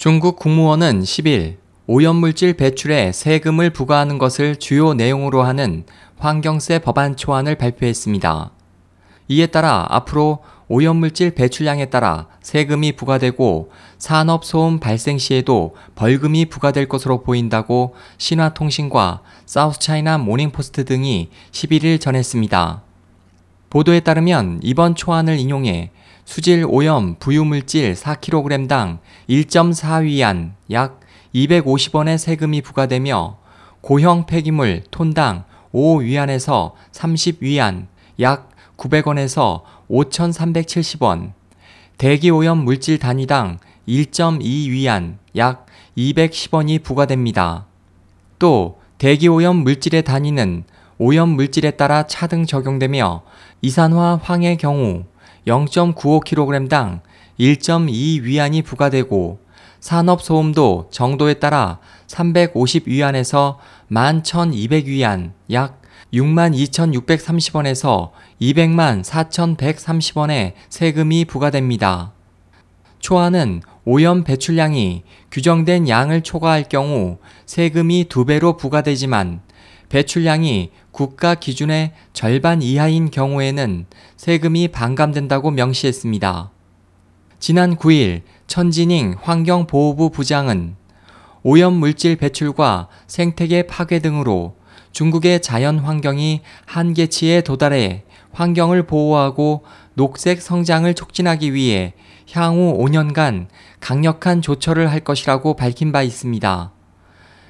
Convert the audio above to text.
중국 국무원은 10일 오염물질 배출에 세금을 부과하는 것을 주요 내용으로 하는 환경세 법안 초안을 발표했습니다. 이에 따라 앞으로 오염물질 배출량에 따라 세금이 부과되고 산업소음 발생 시에도 벌금이 부과될 것으로 보인다고 신화통신과 사우스차이나 모닝포스트 등이 11일 전했습니다. 보도에 따르면 이번 초안을 인용해 수질 오염 부유물질 4kg당 1.4위안 약 250원의 세금이 부과되며 고형 폐기물 톤당 5위안에서 30위안 약 900원에서 5,370원, 대기오염 물질 단위당 1.2위안 약 210원이 부과됩니다. 또 대기오염 물질의 단위는 오염 물질에 따라 차등 적용되며 이산화 황의 경우 0.95kg당 1.2위안이 부과되고 산업소음도 정도에 따라 350위안에서 11,200위안 약 62,630원에서 200만 4,130원의 세금이 부과됩니다. 초안은 오염 배출량이 규정된 양을 초과할 경우 세금이 두배로 부과되지만 배출량이 국가 기준의 절반 이하인 경우에는 세금이 반감된다고 명시했습니다. 지난 9일 천진잉 환경보호부 부장은 오염물질 배출과 생태계 파괴 등으로 중국의 자연 환경이 한계치에 도달해 환경을 보호하고 녹색 성장을 촉진하기 위해 향후 5년간 강력한 조처를 할 것이라고 밝힌 바 있습니다.